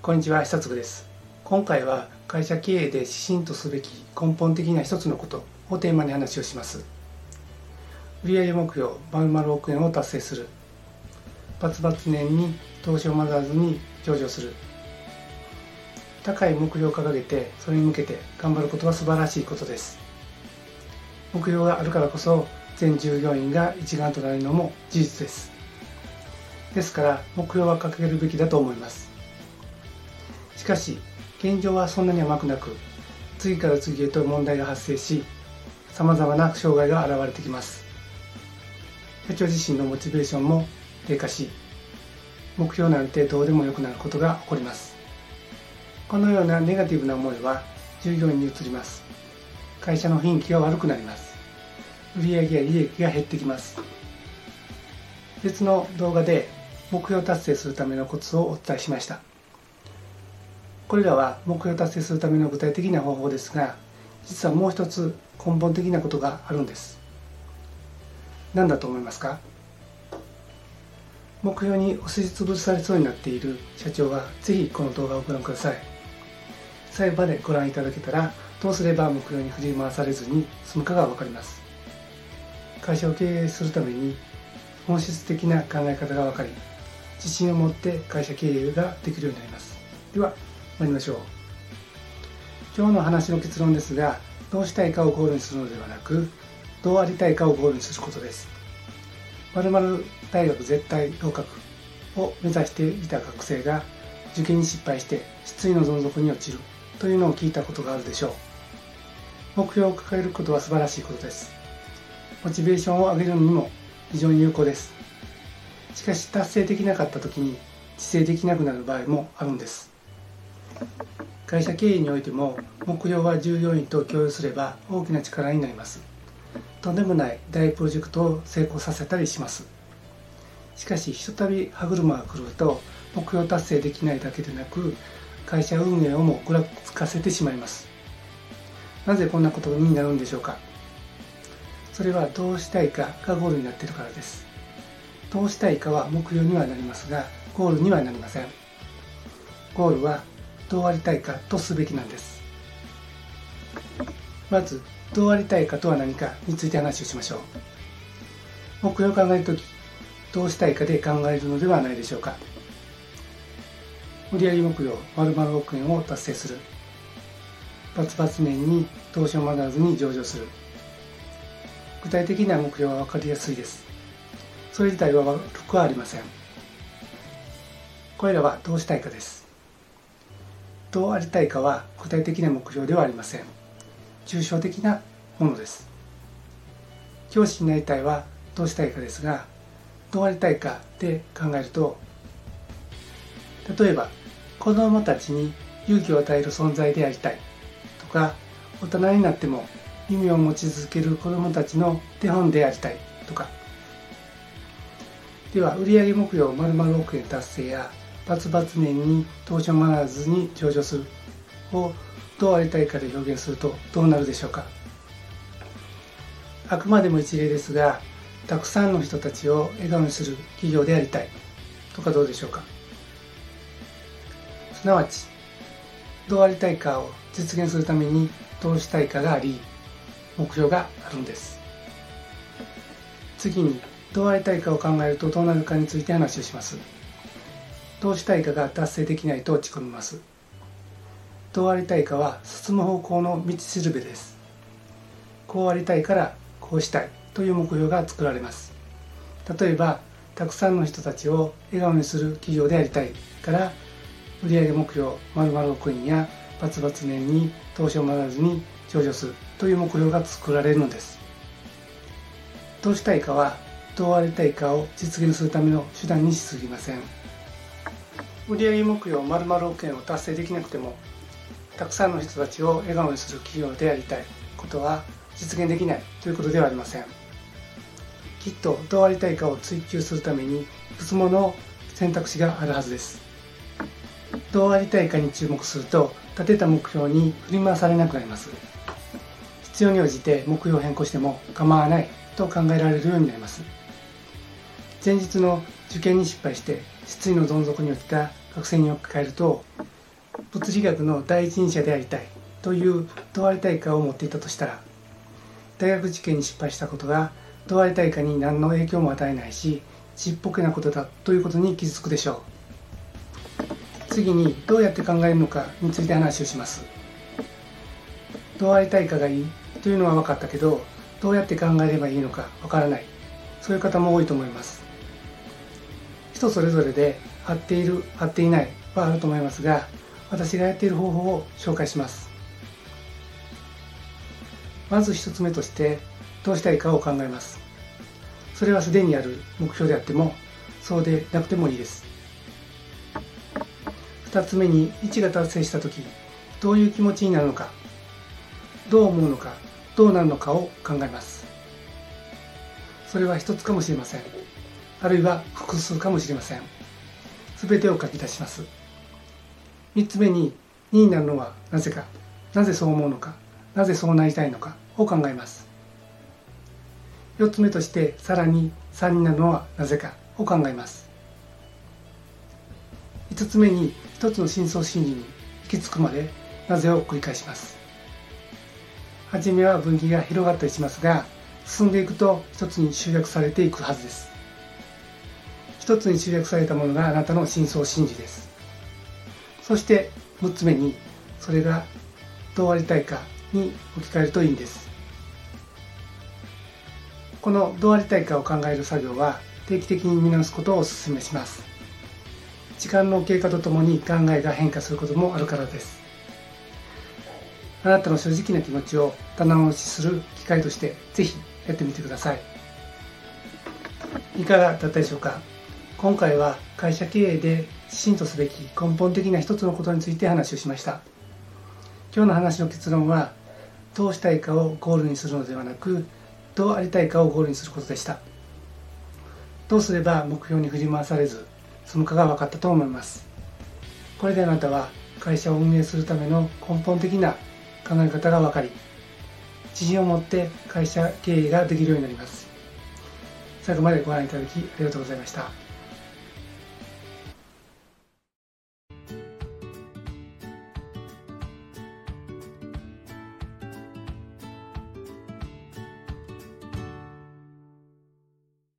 こんにちは久嗣です。今回は会社経営で指針とすべき根本的な一つのことをテーマに話をします。売上目標丸々億円を達成する。バツバツ年に投資を学ばずに上場する。高い目標を掲げてそれに向けて頑張ることは素晴らしいことです。目標があるからこそ全従業員が一丸となるのも事実です。ですから目標は掲げるべきだと思います。かし現状はそんなに甘くなく次から次へと問題が発生しさまざまな障害が現れてきます。社長自身のモチベーションも低下し目標なんてどうでもよくなることが起こります。このようなネガティブな思いは従業員に移ります。会社の雰囲気が悪くなります。売上や利益が減ってきます。別の動画で目標達成するためのコツをお伝えしました。これらは目標達成するための具体的な方法ですが実はもう一つ根本的なことがあるんです。何だと思いますか？目標に押しつぶされそうになっている社長はぜひこの動画をご覧ください。最後までご覧いただけたらどうすれば目標に振り回されずに済むかが分かります。会社を経営するために本質的な考え方が分かり自信を持って会社経営ができるようになります。では参りましょう。今日の話の結論ですがどうしたいかをゴールにするのではなくどうありたいかをゴールにすることです。〇〇大学絶対合格を目指していた学生が受験に失敗して失意のどん底に落ちるというのを聞いたことがあるでしょう。目標を掲げることは素晴らしいことです。モチベーションを上げるのにも非常に有効です。しかし達成できなかった時に自制できなくなる場合もあるんです。会社経営においても目標は従業員と共有すれば大きな力になります。とんでもない大プロジェクトを成功させたりします。しかしひとたび歯車が狂うと目標達成できないだけでなく会社運営をもぐらつかせてしまいます。なぜこんなことになるんでしょうか。それはどうしたいかがゴールになっているからです。どうしたいかは目標にはなりますがゴールにはなりません。ゴールはどうありたいかとすべきなんです。まずどうありたいかとは何かについて話をしましょう。目標を考えるときどうしたいかで考えるのではないでしょうか。売上目標丸々億円を達成する。バツバツ年に投資を学ばずに上場する。具体的な目標は分かりやすいです。それ自体は悪くはありません。これらはどうしたいかです。どうありたいかは具体的な目標ではありません。抽象的なものです。教師になりたいはどうしたいかですがどうありたいかで考えると例えば子どもたちに勇気を与える存在でありたいとか大人になっても夢を持ち続ける子どもたちの手本でありたいとか。では売上目標を丸々億円達成やバツバツ年に投資を学ばずに上場するをどうありたいかで表現するとどうなるでしょうか。あくまでも一例ですがたくさんの人たちを笑顔にする企業でありたいとかどうでしょうか。すなわちどうありたいかを実現するためにどうしたいかがあり目標があるんです。次にどうありたいかを考えるとどうなるかについて話をします。どうしたいかが達成できないと落ち込みます。どうありたいかは進む方向の道しるべです。こうありたいからこうしたいという目標が作られます。例えばたくさんの人たちを笑顔にする企業でありたいから売上目標丸々億円やバツバツ年に投資を学ばずに上場するという目標が作られるのです。どうしたいかはどうありたいかを実現するための手段にしすぎません。売上目標丸々億円を達成できなくてもたくさんの人たちを笑顔にする企業でありたいことは実現できないということではありません。きっとどうありたいかを追求するためにいくつもの選択肢があるはずです。どうありたいかに注目すると立てた目標に振り回されなくなります。必要に応じて目標を変更しても構わないと考えられるようになります。前日の受験に失敗して失意のどん底に落ちた学生に置き換えると物理学の第一人者でありたいというどうありたいかを持っていたとしたら大学受験に失敗したことがどうありたいかに何の影響も与えないしちっぽけなことだということに気づくでしょう。次にどうやって考えるのかについて話をします。どうありたいかがいいというのは分かったけどどうやって考えればいいのか分からない。そういう方も多いと思います。人それぞれで合っている合っていないはあると思いますが私がやっている方法を紹介します。まず一つ目としてどうしたいかを考えます。それはすでにある目標であってもそうでなくてもいいです。2つ目に1が達成した時どういう気持ちになるのかどう思うのかどうなるのかを考えます。それは一つかもしれません。あるいは複数かもしれません。全てを書き出します。3つ目に2になるのはなぜか。なぜそう思うのか。なぜそうなりたいのか。を考えます。4つ目としてさらに3になるのはなぜか。を考えます。5つ目に1つの深層心理に行き着くまでなぜを繰り返します。初めは分岐が広がったりしますが進んでいくと一つに集約されていくはずです。一つに集約されたものがあなたの深層心理です。そして6つ目にそれがどうありたいかに置き換えるといいんです。このどうありたいかを考える作業は定期的に見直すことをお勧めします。時間の経過とともに考えが変化することもあるからです。あなたの正直な気持ちを棚卸しする機会としてぜひやってみてください。いかがだったでしょうか？今回は会社経営で指針とすべき根本的な一つのことについて話をしました。今日の話の結論はどうしたいかをゴールにするのではなくどうありたいかをゴールにすることでした。どうすれば目標に振り回されずそのかが分かったと思います。これであなたは会社を運営するための根本的な考え方が分かり自信を持って会社経営ができるようになります。最後までご覧いただきありがとうございました。